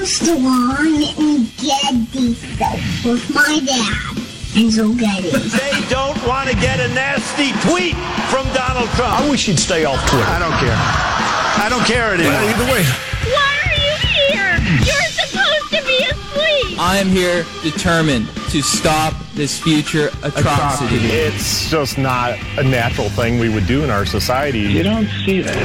Armstrong and Getty Show with my dad, Enzo Getty. They don't want to get a nasty tweet from Donald Trump. I wish he'd stay off Twitter. I don't care. I don't care anymore. Either way. Why are you here? You're supposed to be asleep. I am here determined to stop this future atrocity. It's just not a natural thing we would do in our society. You don't see that.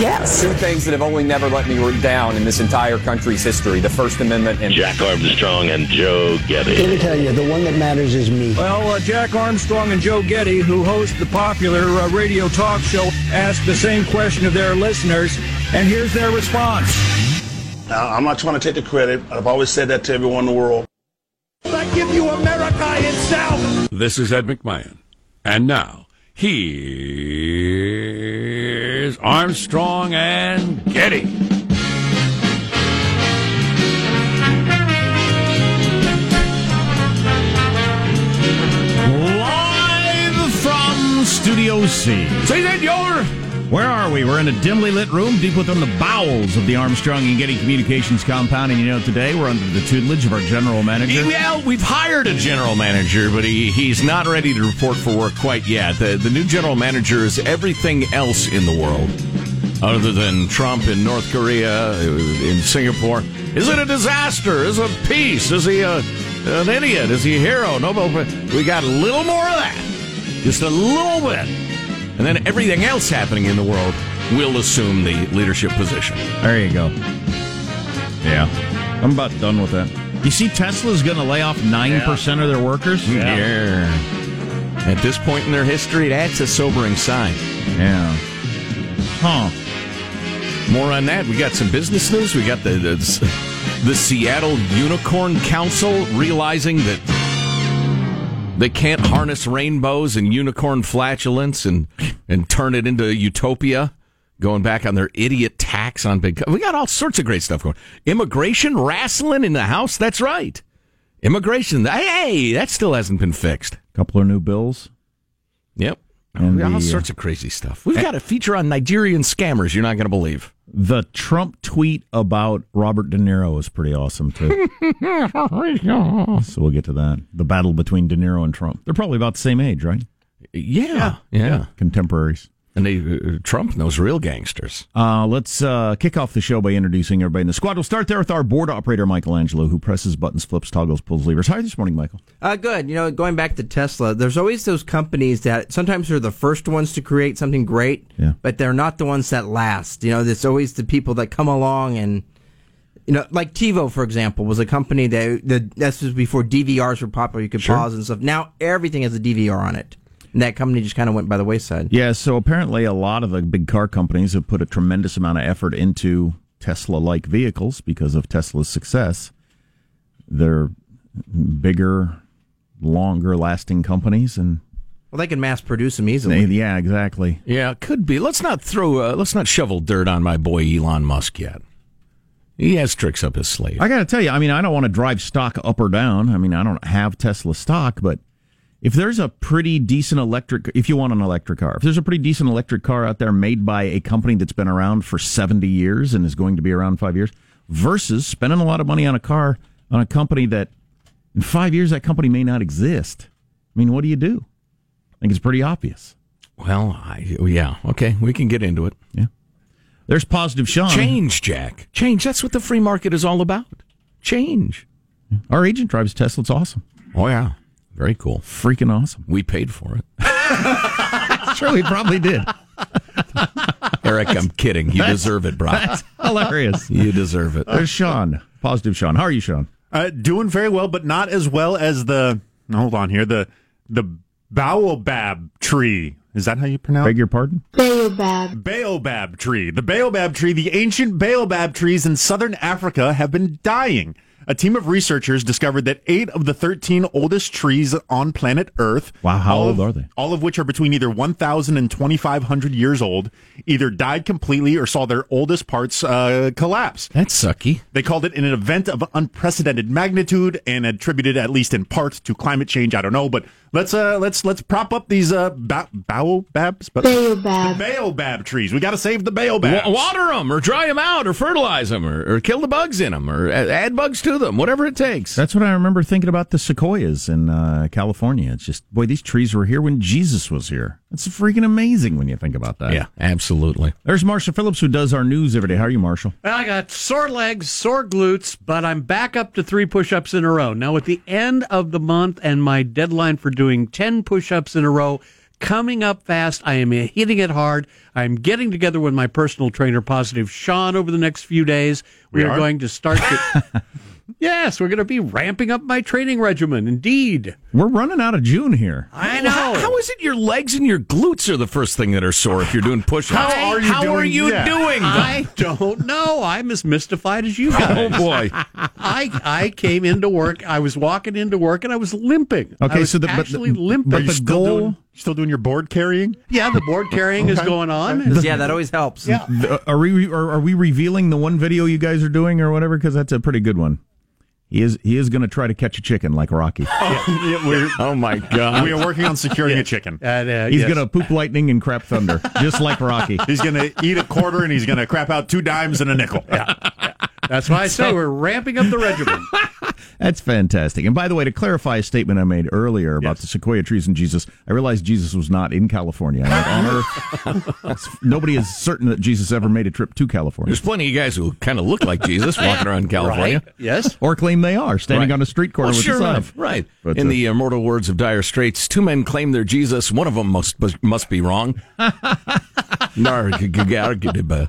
Yes. Two things that have only never let me down in this entire country's history the First Amendment and Jack Armstrong and Joe Getty. Let me tell you, the one that matters is me. Well, uh, Jack Armstrong and Joe Getty, who host the popular uh, radio talk show, asked the same question of their listeners, and here's their response. Now, I'm not trying to take the credit. I've always said that to everyone in the world. Give you America itself. This is Ed McMahon. And now, here's Armstrong and Getty. Live from Studio C. Say that, Yoder. Where are we? We're in a dimly lit room deep within the bowels of the Armstrong and Getty Communications compound. And you know, today we're under the tutelage of our general manager. Well, we've hired a general manager, but he, he's not ready to report for work quite yet. The, the new general manager is everything else in the world other than Trump in North Korea, uh, in Singapore. Is it a disaster? Is it peace? Is he a, an idiot? Is he a hero? No, but we got a little more of that. Just a little bit. And then everything else happening in the world will assume the leadership position. There you go. Yeah. I'm about done with that. You see, Tesla's going to lay off 9% of their workers? Yeah. At this point in their history, that's a sobering sign. Yeah. Huh. More on that. We got some business news. We got the the, the Seattle Unicorn Council realizing that they can't harness rainbows and unicorn flatulence and and turn it into utopia. Going back on their idiot tax on big. We got all sorts of great stuff going. Immigration wrestling in the house. That's right. Immigration. Hey, that still hasn't been fixed. Couple of new bills. Yep. And all the, sorts of crazy stuff. We've eh, got a feature on Nigerian scammers you're not going to believe. The Trump tweet about Robert De Niro is pretty awesome, too. so we'll get to that. The battle between De Niro and Trump. They're probably about the same age, right? Yeah. Yeah. Contemporaries. And they, uh, Trump knows real gangsters. Uh, let's uh, kick off the show by introducing everybody in the squad. We'll start there with our board operator, Michelangelo, who presses buttons, flips, toggles, pulls levers. Hi this morning, Michael? Uh, good. You know, going back to Tesla, there's always those companies that sometimes they're the first ones to create something great, Yeah. but they're not the ones that last. You know, there's always the people that come along and, you know, like TiVo, for example, was a company that, that this was before DVRs were popular. You could Sure. pause and stuff. Now everything has a DVR on it. And that company just kind of went by the wayside. Yeah, so apparently a lot of the big car companies have put a tremendous amount of effort into Tesla like vehicles because of Tesla's success. They're bigger, longer lasting companies and Well, they can mass produce them easily. they, yeah, exactly. Yeah, could be. Let's not throw. Uh, let's not shovel dirt on my boy Elon Musk yet. He has tricks up his sleeve. I got to tell you, I mean, I don't want to drive stock up or down. I mean, I don't have Tesla stock, but if there's a pretty decent electric, if you want an electric car, if there's a pretty decent electric car out there made by a company that's been around for 70 years and is going to be around five years, versus spending a lot of money on a car on a company that in five years that company may not exist. I mean, what do you do? I think it's pretty obvious. Well, I, yeah, okay, we can get into it. Yeah. There's positive Sean. Change, Jack. Change. That's what the free market is all about. Change. Our agent drives Tesla. It's awesome. Oh yeah, very cool. Freaking awesome. We paid for it. Sure, we probably did. Eric, I'm kidding. You deserve it, bro. That's hilarious. You deserve it. There's Sean. Positive Sean. How are you, Sean? Uh, doing very well, but not as well as the. Hold on here. The the baobab tree. Is that how you pronounce? Beg your pardon? Baobab. Baobab tree. The baobab tree, the ancient baobab trees in southern Africa have been dying. A team of researchers discovered that eight of the 13 oldest trees on planet Earth. Wow, how all old of- are they? All of which are between either 1,000 and 2,500 years old, either died completely or saw their oldest parts uh, collapse. That's sucky. They called it an event of unprecedented magnitude and attributed at least in part to climate change. I don't know, but let's uh let's let's prop up these uh ba- baobabs, but Baobab. the baobab trees. We got to save the baobabs. Wa- water them, or dry them out, or fertilize them, or, or kill the bugs in them, or add bugs to them, whatever it takes. That's what I remember thinking about the sequoias in uh, California. It's just, boy, these trees were here when Jesus was here. It's freaking amazing when you think about that. yeah, absolutely. There's Marshall Phillips who does our news every day. How are you, Marshall? I got sore legs, sore glutes, but I'm back up to three push ups in a row. Now, at the end of the month and my deadline for doing 10 push ups in a row coming up fast, I am hitting it hard. I'm getting together with my personal trainer, Positive Sean, over the next few days. We, We are are? going to start to. yes, we're going to be ramping up my training regimen. Indeed. We're running out of June here. I know. How, how is it your legs and your glutes are the first thing that are sore if you're doing push-ups? How are you How are doing you that? doing? I don't know. I'm as mystified as you oh, guys. oh boy. I I came into work. I was walking into work and I was limping. I Okay, was so the, but actually the, limping. but Are you the still goal. doing, still doing your board carrying? yeah, the board carrying is going on. Yeah, that always helps. Yeah. are we are, are we revealing the one video you guys are doing or whatever? Because that's a pretty good one. He is he is going to try to catch a chicken like Rocky. Yeah, we're, Oh my god. we are working on securing a chicken. And, uh, He's yes. going to poop lightning and crap thunder, just like Rocky. He's going to eat a quarter and he's going to crap out two dimes and a nickel. That's why I say we're ramping up the regimen. That's fantastic. And by the way, to clarify a statement I made earlier about the sequoia trees and Jesus, I realized Jesus was not in California. I meant on Earth. Nobody is certain that Jesus ever made a trip to California. There's plenty of guys who kind of look like Jesus walking around California. Right? Yes. Or claim they are, standing Right. on a street corner Well, with sure a sign. enough, right. But, In uh, the immortal words of Dire Straits, two men claim they're Jesus. One of them must must be wrong.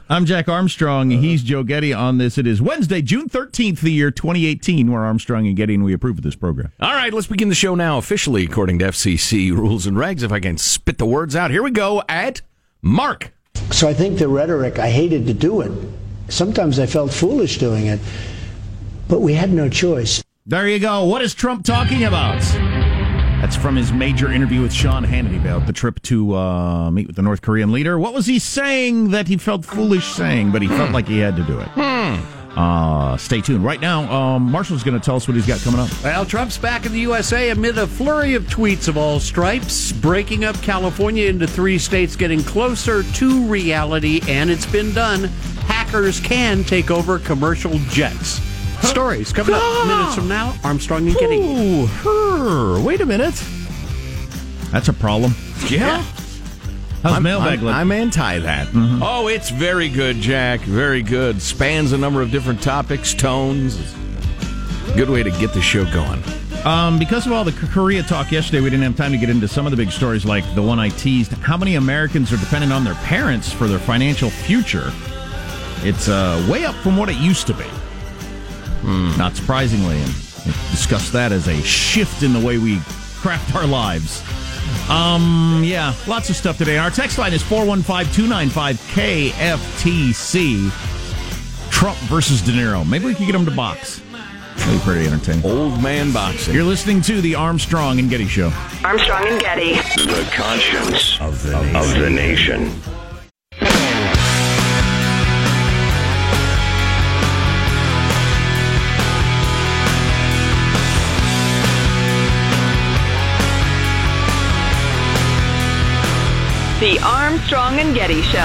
I'm Jack Armstrong. He's Joe Getty on this. It is Wednesday, June 13th, the year 2018. We're Armstrong and Getty, and we approve of this program. All right, let's begin the show now officially according to FCC rules and regs. If I can spit the words out, here we go at Mark. So I think the rhetoric, I hated to do it. Sometimes I felt foolish doing it, but we had no choice. There you go. What is Trump talking about? That's from his major interview with Sean Hannity about the trip to uh, meet with the North Korean leader. What was he saying that he felt foolish saying, but he felt like he had to do it? Uh, stay tuned. Right now, um, Marshall's going to tell us what he's got coming up. Well, Trump's back in the USA amid a flurry of tweets of all stripes, breaking up California into three states, getting closer to reality, and it's been done. Hackers can take over commercial jets. Stories coming up minutes from now. Armstrong and Getty. Ooh, her. Wait a minute. That's a problem. Yeah. How's I'm, mailbag I'm, look? I'm anti that. Oh, it's very good, Jack. Very good. Spans a number of different topics, tones. Good way to get the show going. Um, because of all the Korea talk yesterday, we didn't have time to get into some of the big stories like the one I teased. How many Americans are dependent on their parents for their financial future? It's uh, way up from what it used to be. Not surprisingly, and we discussed that as a shift in the way we craft our lives. Um, yeah, lots of stuff today. Our text line is 415-295-KFTC. Trump versus De Niro. Maybe we could get him to box. That'd be pretty entertaining. Old man boxing. You're listening to the Armstrong and Getty Show. Armstrong and Getty. The conscience of the nation. Of the nation. The Armstrong and Getty Show.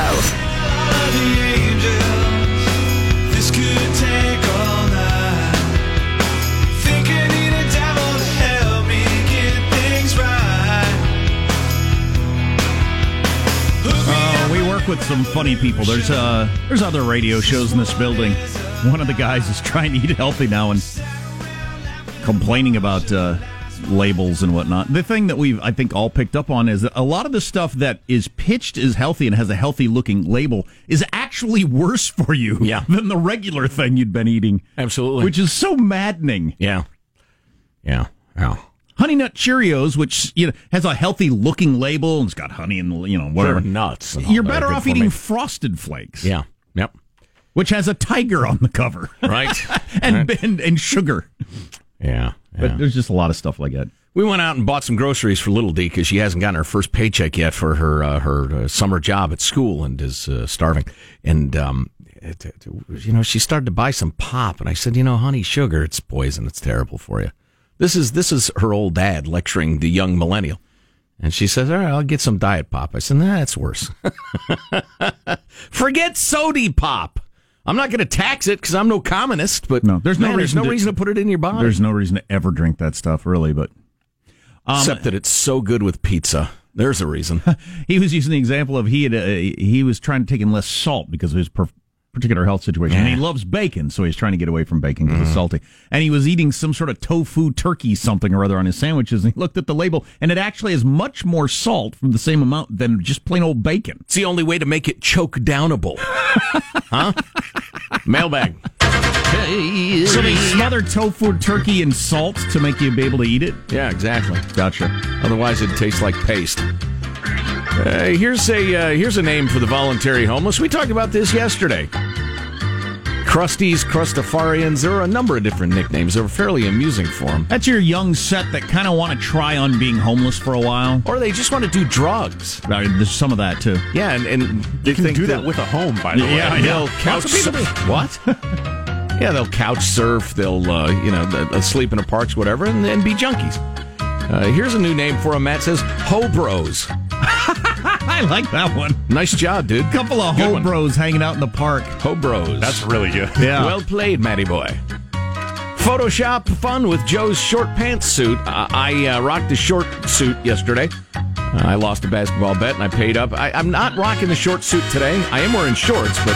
Uh, we work with some funny people. There's uh, there's other radio shows in this building. One of the guys is trying to eat healthy now and complaining about uh, labels and whatnot. The thing that we've I think all picked up on is that a lot of the stuff that is pitched as healthy and has a healthy looking label is actually worse for you Yeah. than the regular thing you'd been eating. Absolutely. Which is so maddening. yeah. Yeah. Yeah. Honey Nut Cheerios, which you know has a healthy looking label and it's got honey and you know whatever nuts. You're better off eating me. Frosted Flakes. Yeah. Yep. which has a tiger on the cover, Right. and, Right. and and sugar. Yeah. But there's just a lot of stuff like that. We went out and bought some groceries for Little D because she hasn't gotten her first paycheck yet for her uh, her uh, summer job at school and is uh, starving. And um, it, it- you know, she started to buy some pop, and I said, you know, honey, sugar, it's poison. It's terrible for you. This is this is her old dad lecturing the young millennial. And she says, "All right, I'll get some diet pop." I said, "Nah, that's worse. Forget sody pop. I'm not going to tax it because I'm no communist. But No, there's no man, reason There's no to- reason to put it in your body. There's no reason to ever drink that stuff, really. But um, except that it's so good with pizza. There's a reason. he was using the example of he had uh, he was trying to take in less salt because of his per- particular health situation. And he loves bacon, so he's trying to get away from bacon because Mhm. it's salty. And he was eating some sort of tofu turkey something or other on his sandwiches. And he looked at the label, and it actually has much more salt from the same amount than just plain old bacon. It's the only way to make it choke downable. huh? Mailbag. So they smother tofu turkey in salt to make you be able to eat it. Yeah, exactly. Gotcha. Otherwise, it tastes like paste. Uh, here's a uh, here's a name for the voluntary homeless. We talked about this yesterday. Crusties, Crustafarians. There are a number of different nicknames. They're fairly amusing for them. That's your young set that kind of want to try on being homeless for a while. Or they just want to do drugs. Right, there's some of that too. Yeah, and, and You can do that with a home, by the way. Yeah, they'll couch Lots of people surf. What? yeah, they'll couch surf. They'll uh, you know they'll sleep in the parks, whatever, and, and be junkies. Uh, here's a new name for them. Matt says Ho Bros. I like that one. Nice job, dude. Couple of Good ho one. hanging out in the park. Hobros. That's really good. Yeah. Well played, Matty boy. Photoshop fun with Joe's short pants suit. Uh, I uh, rocked the short suit yesterday. Uh, I lost a basketball bet and I paid up. I, I'm not rocking the short suit today. I am wearing shorts, but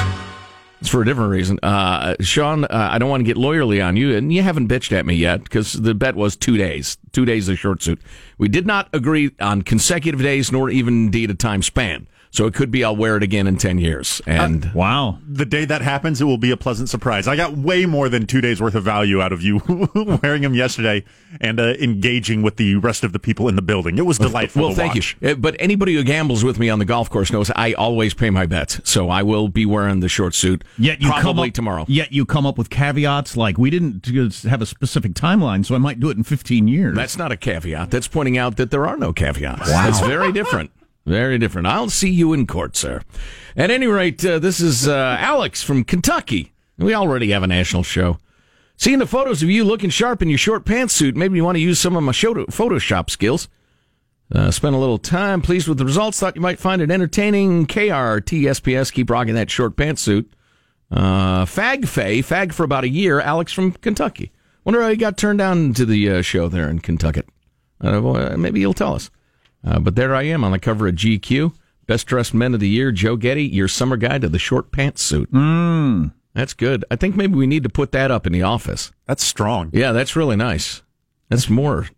it's for a different reason. Uh, Sean, uh, I don't want to get lawyerly on you, and you haven't bitched at me yet because the bet was two days, two days of short suit. We did not agree on consecutive days, nor even indeed a time span. So it could be I'll wear it again in ten years. And Wow. The day that happens, it will be a pleasant surprise. I got way more than two days worth of value out of you wearing them yesterday and uh, engaging with the rest of the people in the building. It was delightful. Well, to thank watch. you. Uh, But anybody who gambles with me on the golf course knows I always pay my bets. So I will be wearing the short suit Yet you come probably up, tomorrow. Yet you come up with caveats like we didn't have a specific timeline, so I might do it in 15 years. That's not a caveat. That's pointing out that there are no caveats. Wow. That's very different. Very different. I'll see you in court, sir. At any rate, uh, this is uh, Alex from Kentucky. We already have a national show. Seeing the photos of you looking sharp in your short pantsuit, maybe you want to use some of my Photoshop skills. Uh, spent a little time, pleased with the results. Thought you might find it entertaining. KRT SPS, keep rocking that short pantsuit. Uh, Fag Fay, Fag for about a year. Alex from Kentucky. Wonder how you got turned down to the uh, show there in Kentucky. Uh, well, maybe you'll tell us. Uh, but there I am on the cover of GQ. Best dressed men of the year, Joe Getty, your summer guide to the short pantsuit. Mm. That's good. I think maybe we need to put that up in the office. That's strong. Yeah, that's really nice. That's more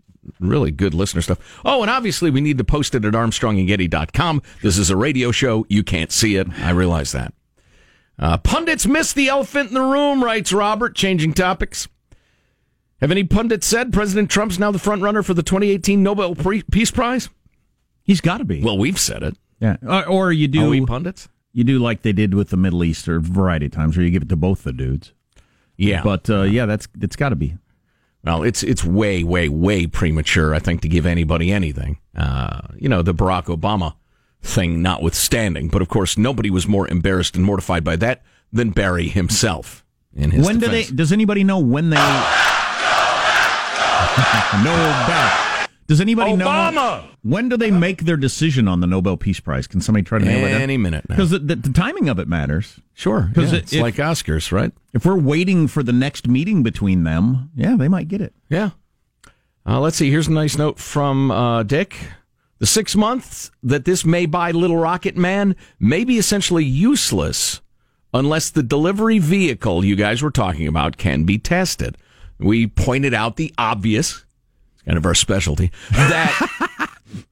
really good listener stuff. Oh, and obviously we need to post it at armstrongandgetty.com. This is a radio show. You can't see it. I realize that. Uh, pundits miss the elephant in the room, writes Robert, changing topics. Have any pundits said President Trump's now the front runner for the 2018 Nobel Peace Prize? He's got to be. Well, we've said it. Yeah. Or, or you Are do we pundits? you do like they did with the Middle East or a variety of times where you give it to both the dudes. Yeah. But uh, yeah, that's it's got to be. Well, it's it's way, way, way premature, I think, to give anybody anything. Uh, you know, the Barack Obama thing notwithstanding. But of course, nobody was more embarrassed and mortified by that than Barry himself. In his when do they? Does anybody know when they? no doubt. Does anybody know Obama! when do they make their decision on the Nobel Peace Prize? Can somebody try to nail it? Any minute now. Because the, the, the timing of it matters. Sure, 'Cause yeah, it- it's if- like Oscars, right? If we're waiting for the next meeting between them, yeah, they might get it. Yeah. Uh, let's see. Here's a nice note from uh, Dick. The six months that this may buy Little Rocket Man may be essentially useless unless the delivery vehicle you guys were talking about can be tested. We pointed out the obvious, kind of our specialty, that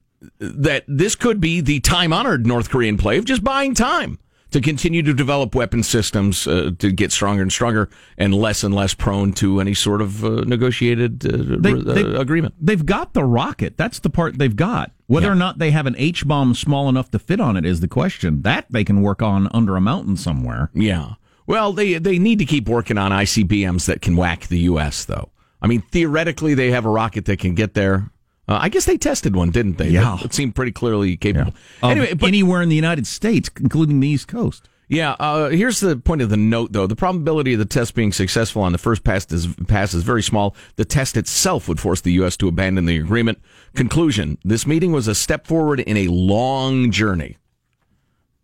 that this could be the time honored North Korean play of just buying time to continue to develop weapon systems uh, to get stronger and stronger and less and less prone to any sort of uh, negotiated uh, They, uh, they- agreement. They've got the rocket. That's the part they've got. Whether Yeah. or not they have an H bomb small enough to fit on it is the question. That they can work on under a mountain somewhere. Yeah. Well, they they need to keep working on ICBMs that can whack the U.S. Though. I mean, theoretically, they have a rocket that can get there. Uh, I guess they tested one, didn't they? Yeah. it seemed pretty clearly capable. Of Anyway, but anywhere in the United States, including the East Coast. Yeah, uh, here's the point of the note, though. The probability of the test being successful on the first pass is, pass is very small. The test itself would force the U.S. to abandon the agreement. Conclusion This meeting was a step forward in a long journey.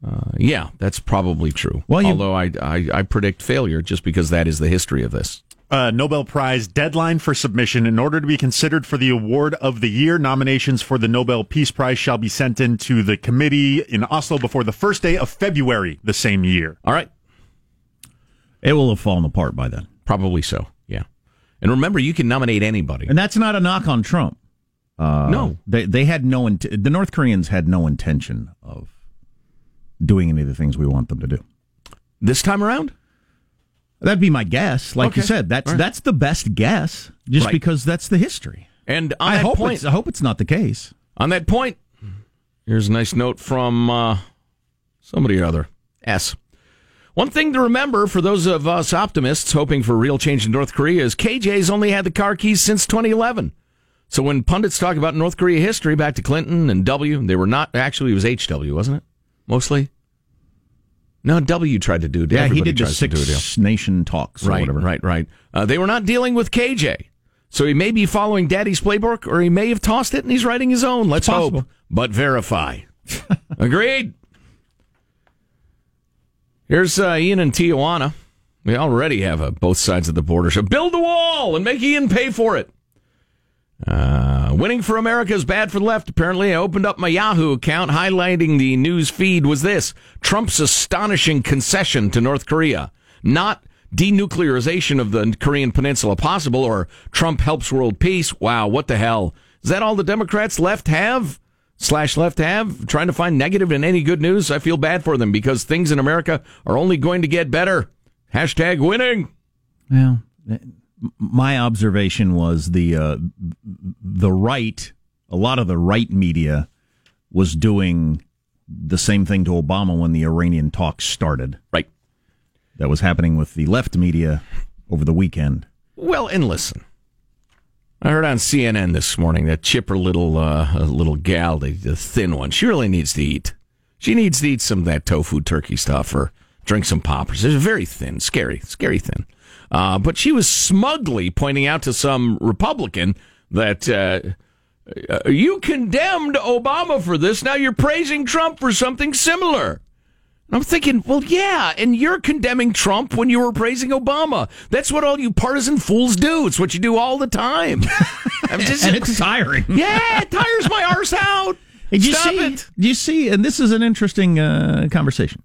Uh, yeah, that's probably true. Well, you- Although I, I, I predict failure just because that is the history of this. Uh, Nobel Prize deadline for submission. In order to be considered for the award of the year, nominations for the Nobel Peace Prize shall be sent in to the committee in Oslo before the first day of February the same year. All right. It will have fallen apart by then. Probably so, yeah. And remember, you can nominate anybody. And that's not a knock on Trump. Uh, No. they they had no int- the North Koreans had no intention of doing any of the things we want them to do. This time around? That'd be my guess. Like you said, that's right. that's the best guess, just Right. because that's the history. And on I hope point, it's, I hope it's not the case. On that point, here's a nice note from uh, somebody or other. S. One thing to remember for those of us optimists hoping for real change in North Korea is KJ's only had the car keys since 2011. So when pundits talk about North Korea history back to Clinton and W, they were not actually it was HW, wasn't it? Mostly. No, W tried to do. Yeah, he did the to do a six nation talks or right, whatever. Right, right, Uh, they were not dealing with KJ. So he may be following Daddy's playbook, or he may have tossed it and he's writing his own. Let's hope, but verify. Agreed. Here's uh, Ian and Tijuana. We already have a both sides of the border. So build the wall and make Ian pay for it. Uh, winning for America is bad for the left. Apparently, I opened up my Yahoo account, highlighting the news feed was this Trump's astonishing concession to North Korea. Not denuclearization of the Korean Peninsula possible or Trump helps world peace. Wow, what the hell? Is that all the Democrats left have? Slash left have? Trying to find negative in any good news? I feel bad for them because things in America are only going to get better. Hashtag winning. Well, my observation was the uh, the right, a lot of the right media was doing the same thing to Obama when the Iranian talks started. Right. That was happening with the left media over the weekend. Well, and listen, I heard on CNN this morning that chipper little uh, little gal, the, the thin one, she really needs to eat. She needs to eat some of that tofu turkey stuff or drink some poppers. It's very thin, scary, scary thin. Uh, but she was smugly pointing out to some Republican that uh, uh, you condemned Obama for this. Now you're praising Trump for something similar. And I'm thinking, well, yeah, and you're condemning Trump when you were praising Obama. That's what all you partisan fools do. It's what you do all the time. I'm just, and it's tiring. yeah, it tires my arse out. Did you Stop see? it. You see? And this is an interesting uh, conversation.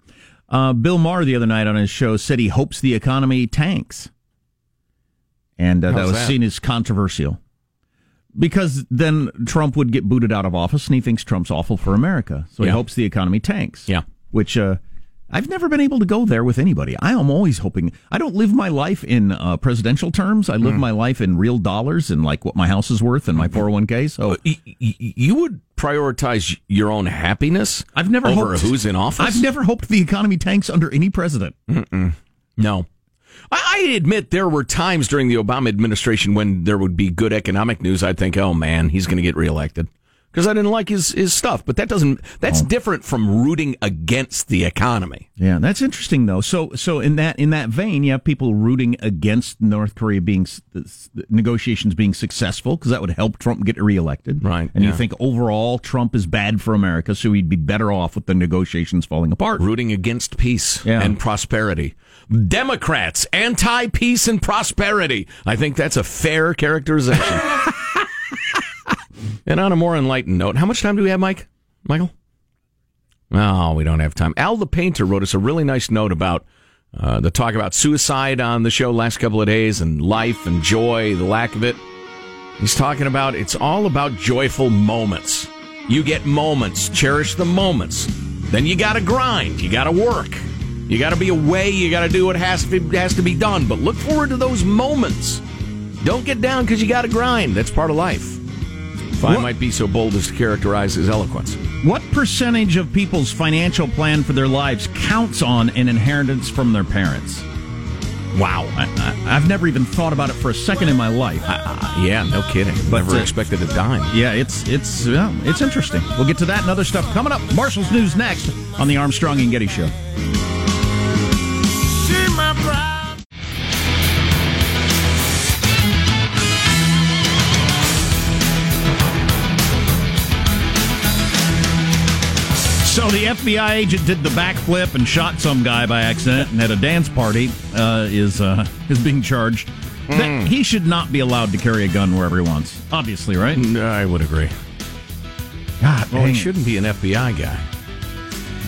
Uh, Bill Maher the other night on his show said he hopes the economy tanks, and uh, that was that? seen as controversial because then Trump would get booted out of office, and he thinks Trump's awful for America, so he hopes the economy tanks. Yeah. which uh, I've never been able to go there with anybody. I am always hoping. I don't live my life in uh, presidential terms. I live my life in real dollars and like what my house is worth and my Mm-hmm. 401k. So Y- y- you would prioritize your own happiness I've never over hoped, who's in office? I've never hoped the economy tanks under any president. Mm-mm. No. I, I admit there were times during the Obama administration when there would be good economic news. I'd think, oh man, he's going to get reelected because I didn't like his, his stuff. But that doesn't. That's oh. different from rooting against the economy. Yeah, that's interesting though. So, so in that in that vein, you have people rooting against North Korea being negotiations being successful because that would help Trump get reelected. Right, And you think overall Trump is bad for America, so he'd be better off with the negotiations falling apart. Rooting against peace Yeah. and prosperity. Democrats anti peace and prosperity. I think that's a fair characterization. and on a more enlightened note, how much time do we have, Mike? Michael? Oh, we don't have time. Al the Painter wrote us a really nice note about uh, the talk about suicide on the show last couple of days and life and joy, the lack of it. He's talking about it's all about joyful moments. You get moments, cherish the moments. Then you got to grind, you got to work, you got to be away, you got to do what has to, has to be done. But look forward to those moments. Don't get down because you got to grind. That's part of life. If I might be so bold as to characterize his eloquence. What percentage of people's financial plan for their lives counts on an inheritance from their parents? Wow. I, I, I've never even thought about it for a second in my life. yeah, no kidding. But, Never uh, expected a dime. Yeah, it's it's yeah, it's interesting. We'll get to that and other stuff coming up. Marshall's news next on the Armstrong and Getty Show. So the FBI agent did the backflip and shot some guy by accident and at a dance party uh, is uh, is being charged. That he should not be allowed to carry a gun wherever he wants. Obviously, right? I would agree. God, Well, he shouldn't be an FBI guy.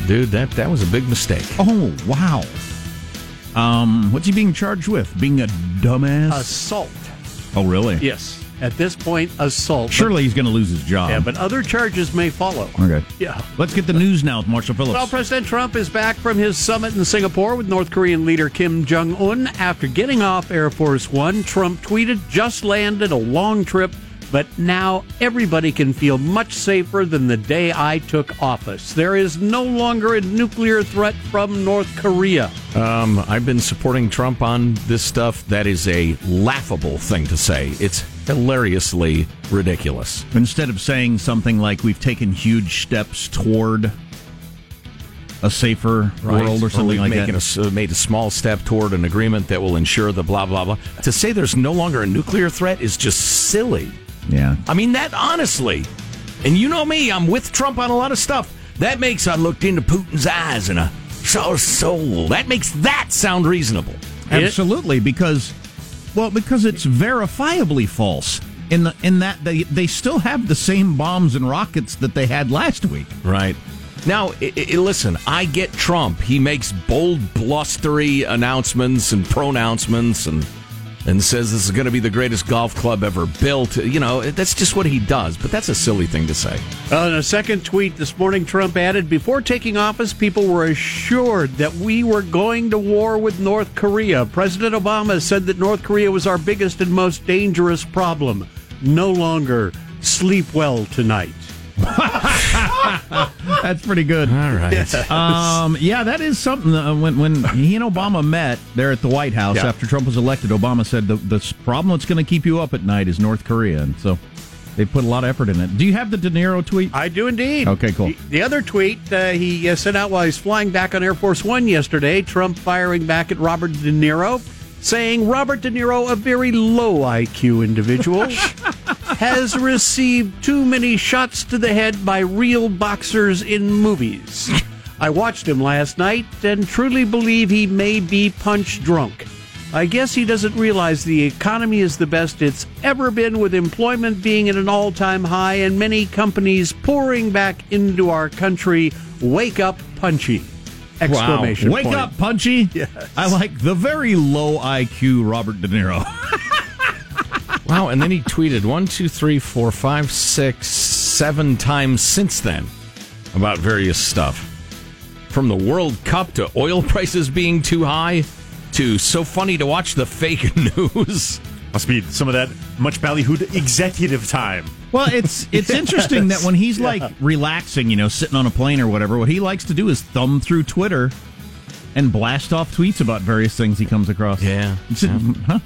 Dude, that, that was a big mistake. Oh wow. Um, what's he being charged with? Being a dumbass? Assault. oh, really? Yes. At this point, assault. Surely he's going to lose his job. Yeah, but other charges may follow. okay. Yeah. Let's get the news now with Marshall Phillips. Well, President Trump is back from his summit in Singapore with North Korean leader Kim Jong un. After getting off Air Force One, Trump tweeted, Just landed a long trip, but now everybody can feel much safer than the day I took office. There is no longer a nuclear threat from North Korea. Um, I've been supporting Trump on this stuff. That is a laughable thing to say. It's hilariously ridiculous. Instead of saying something like "We've taken huge steps toward a safer world" or something we've like making that. A, s- uh, made a small step toward an agreement that will ensure the blah blah blah. To say there's no longer a nuclear threat is just silly. Yeah. I mean that honestly. And you know me, I'm with Trump on a lot of stuff. That makes I looked into Putin's eyes and I saw his soul. That makes that sound reasonable. Absolutely, because well, because it's verifiably false. In the in that they they still have the same bombs and rockets that they had last week. Right. Now, i i listen, I get Trump. He makes bold, blustery announcements and pronouncements and and says this is going to be the greatest golf club ever built. You know, that's just what he does, but that's a silly thing to say. Uh, in a second tweet this morning, Trump added, Before taking office, people were assured that we were going to war with North Korea. President Obama said that North Korea was our biggest and most dangerous problem. No longer. Sleep well tonight. That's pretty good. All right. Um, yeah, that is something. Uh, when when he and Obama met there at the White House Yeah. after Trump was elected, Obama said the the problem that's going to keep you up at night is North Korea, and so they put a lot of effort in it. Do you have the De Niro tweet? I do indeed. Okay, cool. The, the other tweet uh, he uh, sent out while he's flying back on Air Force One yesterday, Trump firing back at Robert De Niro, saying Robert De Niro, a very low IQ individual, has received too many shots to the head by real boxers in movies. I watched him last night and truly believe he may be punch drunk. I guess he doesn't realize the economy is the best it's ever been, with employment being at an all time high and many companies pouring back into our country. Wake up, punchy! Exclamation Wake point. up, Punchy! Yes. I like the very low IQ Robert De Niro. Wow, and then he tweeted one, two, three, four, five, six, seven times since then about various stuff. From the World Cup to oil prices being too high to so funny to watch the fake news. Must be some of that much ballyhooed executive time. Well, it's it's interesting that when he's like relaxing, you know, sitting on a plane or whatever, what he likes to do is thumb through Twitter and blast off tweets about various things he comes across. Yeah. It's- hmm, huh?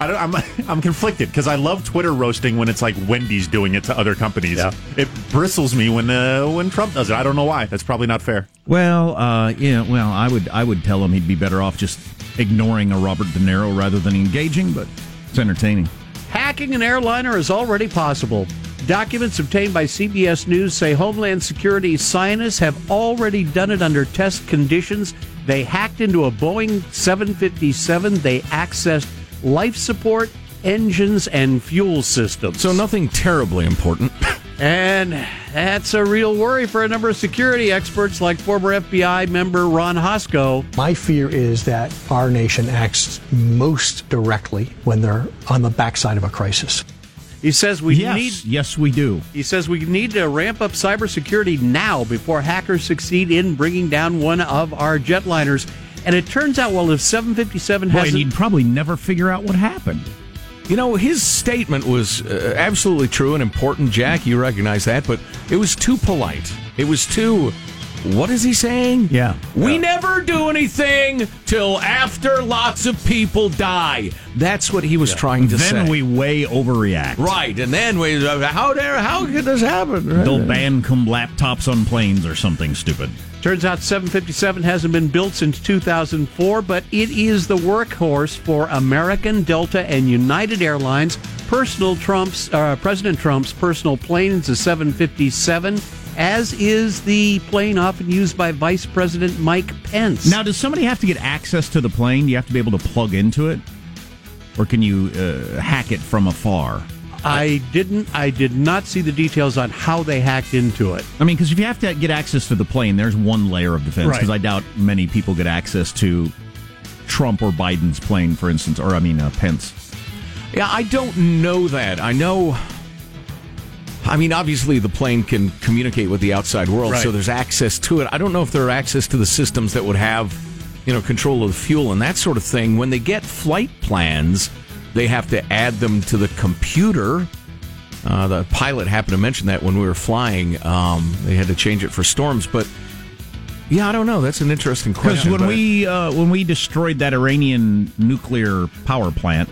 I don't, I'm I'm conflicted because I love Twitter roasting when it's like Wendy's doing it to other companies. Yeah. It bristles me when uh, when Trump does it. I don't know why. That's probably not fair. Well, uh, yeah. Well, I would I would tell him he'd be better off just ignoring a Robert De Niro rather than engaging, but it's entertaining. Hacking an airliner is already possible. Documents obtained by CBS News say Homeland Security scientists have already done it under test conditions. They hacked into a Boeing 757. They accessed life support, engines, and fuel systems. So nothing terribly important. And that's a real worry for a number of security experts like former FBI member Ron Hosko. My fear is that our nation acts most directly when they're on the backside of a crisis. He says we yes, need yes, we do. He says we need to ramp up cybersecurity now before hackers succeed in bringing down one of our jetliners. And it turns out, well, if 757 Boy, has and you'd probably never figure out what happened. You know, his statement was uh, absolutely true and important, Jack. You recognize that, but it was too polite. It was too. What is he saying? Yeah. We never do anything till after lots of people die. That's what he was trying to say. Then we way overreact. Right, and then we. How dare? How could this happen? They'll ban cum laptops on planes or something stupid. Turns out 757 hasn't been built since 2004, but it is the workhorse for American, Delta, and United Airlines. Personal Trump's uh, President Trump's personal plane is a 757, as is the plane often used by Vice President Mike Pence. Now, does somebody have to get access to the plane? Do you have to be able to plug into it, or can you uh, hack it from afar? I didn't. I did not see the details on how they hacked into it. I mean, because if you have to get access to the plane, there's one layer of defense. Right. Because I doubt many people get access to Trump or Biden's plane, for instance, or I mean uh, Pence. Yeah, I don't know that. I know. I mean, obviously, the plane can communicate with the outside world, so there's access to it. I don't know if there are access to the systems that would have, you know, control of the fuel and that sort of thing. When they get flight plans, they have to add them to the computer. Uh, the pilot happened to mention that when we were flying, um, they had to change it for storms. But yeah, I don't know. That's an interesting question. Because when we uh, when we destroyed that Iranian nuclear power plant,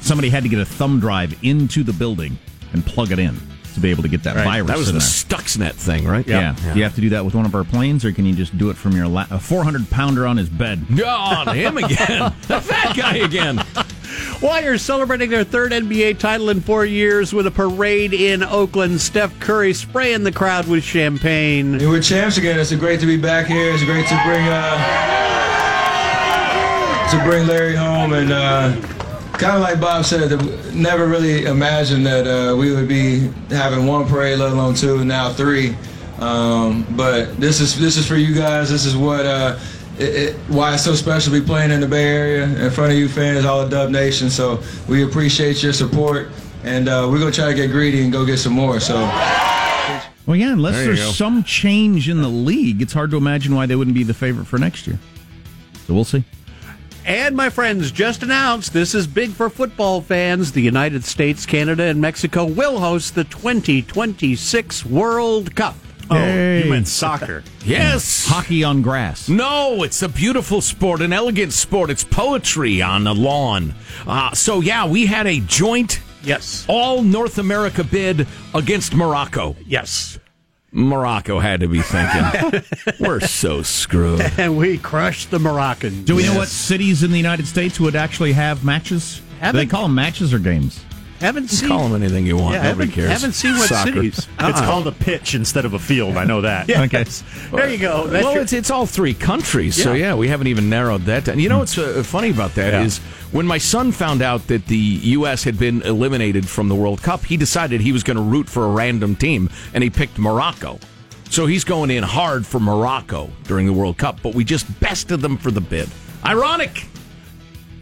somebody had to get a thumb drive into the building and plug it in to be able to get that Right. virus. That was in the there. Stuxnet thing, right? Yeah. Do you have to do that with one of our planes, or can you just do it from your la- a 400 pounder on his bed? God, him again. the fat guy again. Warriors celebrating their third NBA title in four years with a parade in Oakland. Steph Curry spraying the crowd with champagne. Yeah, we're champs again. It's great to be back here. It's great to bring uh, to bring Larry home, and uh, kind of like Bob said, never really imagined that uh, we would be having one parade, let alone two, now three. Um, but this is this is for you guys. This is what uh, it, it, why it's so special to be playing in the Bay Area in front of you fans, all the Dub Nation. So we appreciate your support, and uh, we're gonna try to get greedy and go get some more. So. Well, yeah, unless There there's go. some change in the league, it's hard to imagine why they wouldn't be the favorite for next year. So we'll see. And my friends, just announced this is big for football fans. The United States, Canada, and Mexico will host the 2026 World Cup. Oh, you meant soccer. Yes. Hockey on grass. No, it's a beautiful sport, an elegant sport. It's poetry on the lawn. Uh, so, yeah, we had a joint, yes, all North America bid against Morocco. Yes. Morocco had to be thinking, we're so screwed. And we crushed the Moroccans. Do we know what cities in the United States would actually have matches? Do they Haven't- call them matches or games? Haven't seen. Call them anything you want. Yeah, Nobody haven't, cares. haven't seen what Soccer. cities. It's Uh-uh. called a pitch instead of a field. I know that. Yes. There you go. That's well, your- it's, it's all three countries, so Yeah. yeah, we haven't even narrowed that down. You know what's uh, funny about that is Yeah. when my son found out that the U.S. had been eliminated from the World Cup, he decided he was going to root for a random team, and he picked Morocco. So he's going in hard for Morocco during the World Cup, but we just bested them for the bid. Ironic.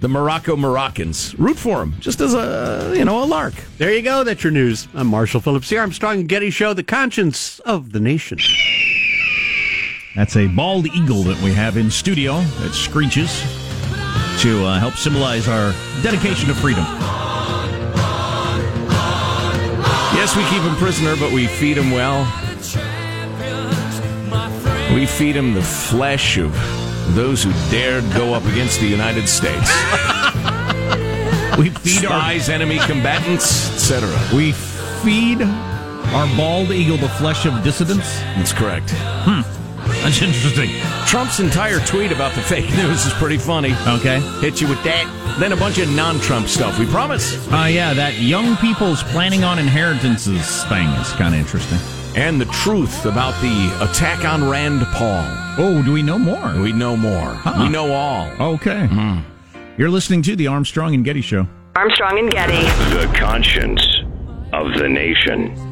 The Morocco Moroccans. Root for them, just as a, you know, a lark. There you go. That's your news. I'm Marshall Phillips here. Armstrong and Getty Show, the conscience of the nation. That's a bald eagle that we have in studio that screeches to uh, help symbolize our dedication to freedom. Yes, we keep him prisoner, but we feed him well. We feed him the flesh of those who dared go up against the United States. we feed our. spies, enemy combatants, etc. We feed our bald eagle the flesh of dissidents. That's correct. Hmm. That's interesting. Trump's entire tweet about the fake news is pretty funny. Okay. Hit you with that. Then a bunch of non-Trump stuff. We promise. Uh, yeah, that young people's planning on inheritances thing is kind of interesting. And the truth about the attack on Rand Paul. Oh, do we know more? We know more. Huh. We know all. Okay. Hmm. You're listening to the Armstrong and Getty Show. Armstrong and Getty. The conscience of the nation.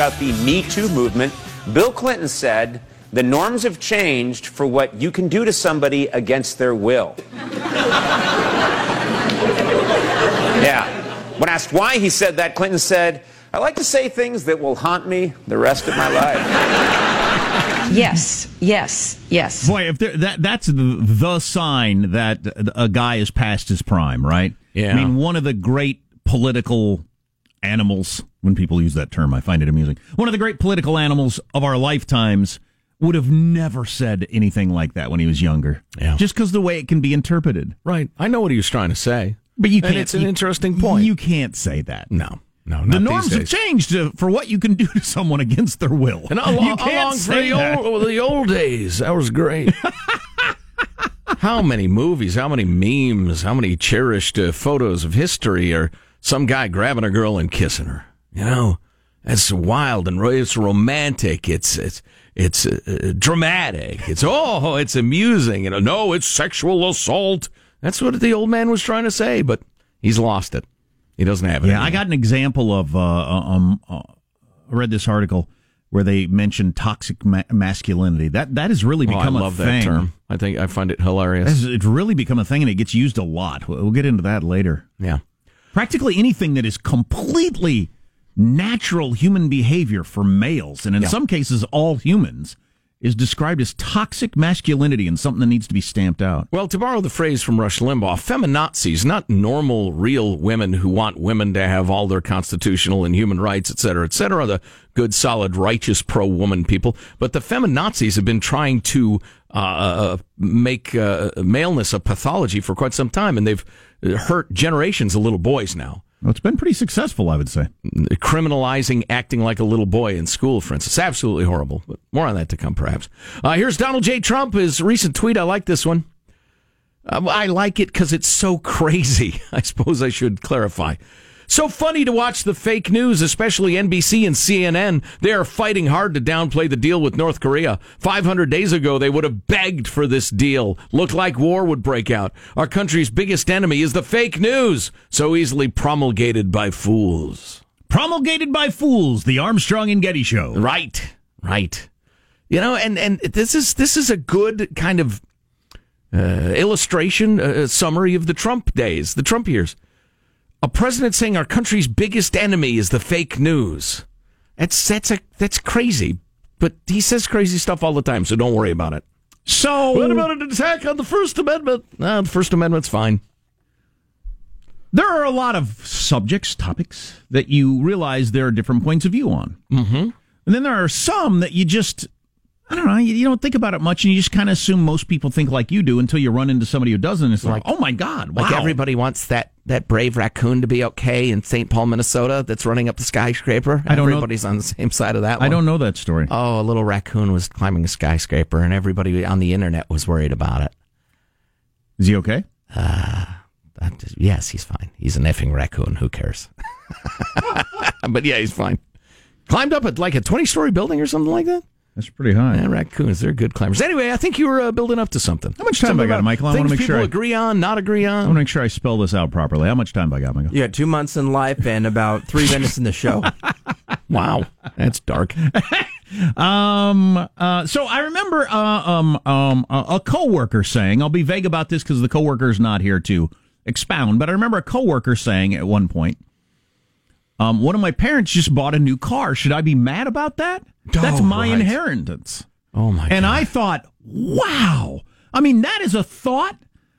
Happy Me Too movement, Bill Clinton said, the norms have changed for what you can do to somebody against their will. yeah. When asked why he said that, Clinton said, I like to say things that will haunt me the rest of my life. Yes, yes, yes. Boy, if there, that that's the, the sign that a guy is past his prime, right? Yeah. I mean, one of the great political animals. When people use that term, I find it amusing. One of the great political animals of our lifetimes would have never said anything like that when he was younger. Yeah. Just because the way it can be interpreted. Right. I know what he was trying to say. But you can't. it's an you- interesting point. You can't say that. No. No, the norms have changed uh, for what you can do to someone against their will. And you can't how long for say the that. old, the old days? That was great. how many movies, how many memes, how many cherished uh, photos of history are some guy grabbing a girl and kissing her? You know, that's wild and ro- it's romantic. It's it's it's uh, dramatic. It's oh, it's amusing. You know, no, it's sexual assault. That's what the old man was trying to say, but he's lost it. He doesn't have it. Yeah, anymore. I got an example of. Uh, um, uh, I read this article where they mentioned toxic ma- masculinity. That that has really become Oh, I a love thing. that term. I think I find it hilarious. It's, it's really become a thing, and it gets used a lot. We'll we'll get into that later. Yeah. Practically anything that is completely natural human behavior for males, and in Yeah. some cases all humans, is described as toxic masculinity and something that needs to be stamped out. Well, to borrow the phrase from Rush Limbaugh, feminazis, not normal, real women who want women to have all their constitutional and human rights, et cetera, et cetera, the good, solid, righteous, pro woman people, but the feminazis have been trying to uh, uh, make uh, maleness a pathology for quite some time, and they've hurt generations of little boys now. Well, it's been pretty successful, I would say. Criminalizing acting like a little boy in school, for instance. Absolutely horrible. But more on that to come, perhaps. Uh, here's Donald J. Trump, his recent tweet. I like this one. Uh, I like it because it's so crazy. I suppose I should clarify. So funny to watch the fake news, especially NBC and CNN. They are fighting hard to downplay the deal with North Korea. 500 days ago, they would have begged for this deal. Looked like war would break out. Our country's biggest enemy is the fake news, so easily promulgated by fools. Promulgated by fools, the Armstrong and Getty Show. Right, right. You know, and and this is this is a good kind of uh, illustration, uh, summary of the Trump days, the Trump years. A president saying our country's biggest enemy is the fake news. That's that's a that's crazy. But he says crazy stuff all the time, so don't worry about it. So what about an attack on the First Amendment? The First Amendment's fine. There are a lot of subjects, topics that you realize there are different points of view on. Mm-hmm. And then there are some that you just, I don't know, you, you don't think about it much and you just kind of assume most people think like you do until you run into somebody who doesn't. It's like, oh my God, wow. Like everybody wants that that brave raccoon to be okay in St. Paul, Minnesota, that's running up the skyscraper. I don't know- Everybody's on the same side of that. I one. don't know that story. Oh, a little raccoon was climbing a skyscraper, and everybody on the internet was worried about it. Is he okay? Uh, that- yes, he's fine. He's an effing raccoon. Who cares? but yeah, he's fine. Climbed up at like a twenty-story building or something like that. That's pretty high. Yeah, raccoons, they're good climbers. Anyway, I think you were uh, building up to something. How much time Something I got, about Michael? I wanna things make people sure I- agree on, not agree on. I want to make sure I spell this out properly. How much time have I got, Michael? You got two months in life and about three minutes in the show. Wow, that's dark. Um. Uh. So I remember. Uh. Um. Um. A, a coworker saying. I'll be vague about this because the coworker is not here to expound. But I remember a coworker saying at one point. Um. One of my parents just bought a new car. Should I be mad about that? That's Oh, my right. inheritance. Oh my! And I thought, wow. I mean, that is a thought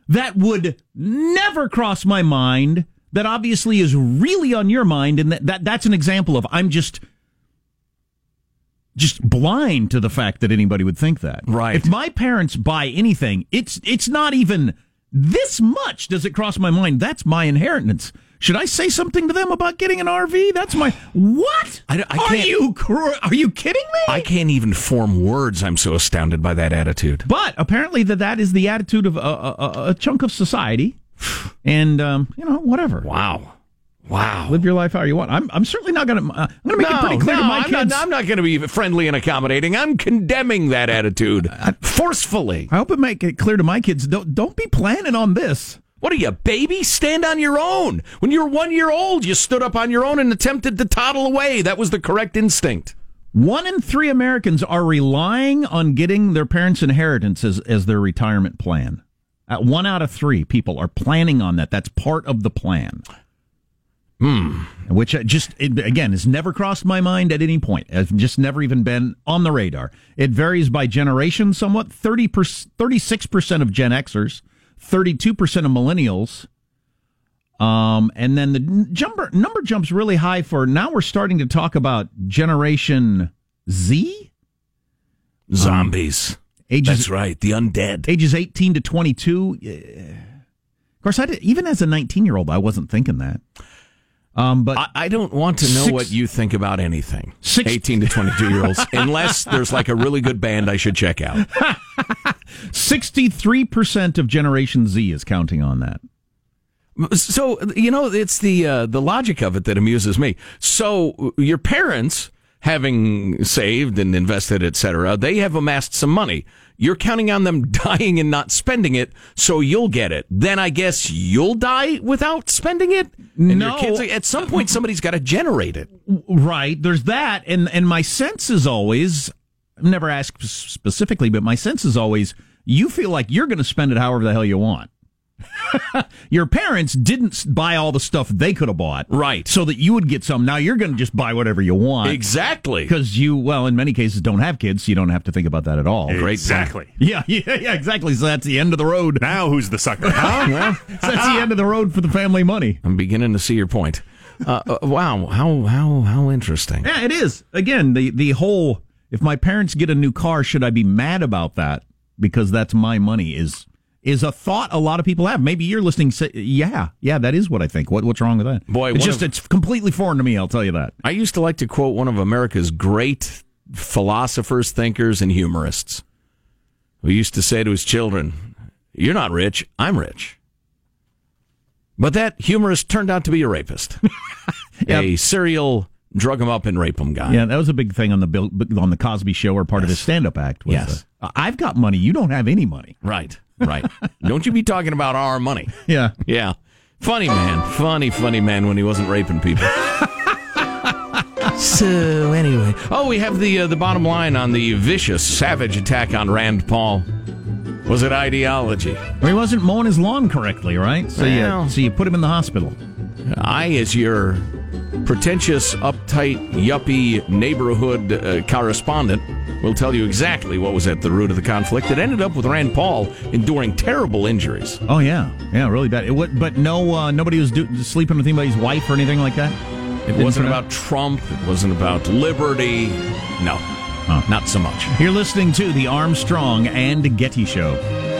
that would never cross my mind. That obviously is really on your mind, and that, that that's an example of I'm just just blind to the fact that anybody would think that. Right. If my parents buy anything, it's it's not even this much does it cross my mind. That's my inheritance. Should I say something to them about getting an RV? That's my what? I, I are you are you kidding me? I can't even form words. I'm so astounded by that attitude. But apparently, that that is the attitude of a, a, a- chunk of society, and um, you know, whatever. Wow, wow. Live your life how you want. I'm, I'm certainly not going to. Uh, I'm going to make it pretty clear no, to my I'm kids. Not, I'm not going to be friendly and accommodating. I'm condemning that attitude forcefully. I hope it make it clear to my kids. Don't don't be planning on this. What are you, baby? Stand on your own. When you were one year old, you stood up on your own and attempted to toddle away. That was the correct instinct. One in three Americans are relying on getting their parents' inheritance as, as their retirement plan. Uh, one out of three people are planning on that. That's part of the plan. Hmm. Which uh, just, it, again, has never crossed my mind at any point. Has just never even been on the radar. It varies by generation somewhat. 30 36% of Gen Xers, 32% of millennials. Um, and then the jumper, number jumps really high for now we're starting to talk about Generation Z? Zombies. Um, ages, That's right, the undead. Ages 18 to 22. Of course, I did, even as a 19 year old, I wasn't thinking that. Um, but I, I, don't want to know six, what you think about anything. Six, 18 to 22 year olds, unless there's like a really good band I should check out. 63% of Generation Z is counting on that. So you know, it's the uh, the logic of it that amuses me. So your parents, having saved and invested, etc., they have amassed some money. You're counting on them dying and not spending it, so you'll get it. Then I guess you'll die without spending it. And no, kids, at some point somebody's got to generate it. Right. There's that, and and my sense is always. I've never asked specifically, but my sense is always you feel like you're going to spend it however the hell you want. Your parents didn't buy all the stuff they could have bought, right? So that you would get some. Now you're going to just buy whatever you want, exactly, because you, well, in many cases, don't have kids, so you don't have to think about that at all. Great, exactly. Yeah, yeah, yeah, exactly. So that's the end of the road. Now who's the sucker? Huh? well, so that's the end of the road for the family money. I'm beginning to see your point. Uh, uh, wow, how how how interesting. Yeah, it is. Again, the the whole. If my parents get a new car, should I be mad about that because that's my money? Is is a thought a lot of people have. Maybe you're listening. Say, yeah, yeah, that is what I think. What, what's wrong with that? Boy, it's just of, it's completely foreign to me. I'll tell you that. I used to like to quote one of America's great philosophers, thinkers, and humorists, who used to say to his children, "You're not rich. I'm rich." But that humorist turned out to be a rapist, yep. a serial drug him up and rape him guy. Yeah, that was a big thing on the Bill, on the Cosby Show or part yes. of his stand up act. Was yes, the, I've got money. You don't have any money. Right. Right. Don't you be talking about our money. Yeah. Yeah. Funny man. Funny, funny man when he wasn't raping people. so, anyway. Oh, we have the uh, the bottom line on the vicious, savage attack on Rand Paul. Was it ideology? Well, he wasn't mowing his lawn correctly, right? So, well, you, so you put him in the hospital. I, as your pretentious, uptight, yuppie neighborhood uh, correspondent, will tell you exactly what was at the root of the conflict. It ended up with Rand Paul enduring terrible injuries. Oh yeah, yeah, really bad. It, what, but no, uh, nobody was do, sleeping with anybody's wife or anything like that. It wasn't about Trump. It wasn't about liberty. No, huh. not so much. You're listening to the Armstrong and Getty Show.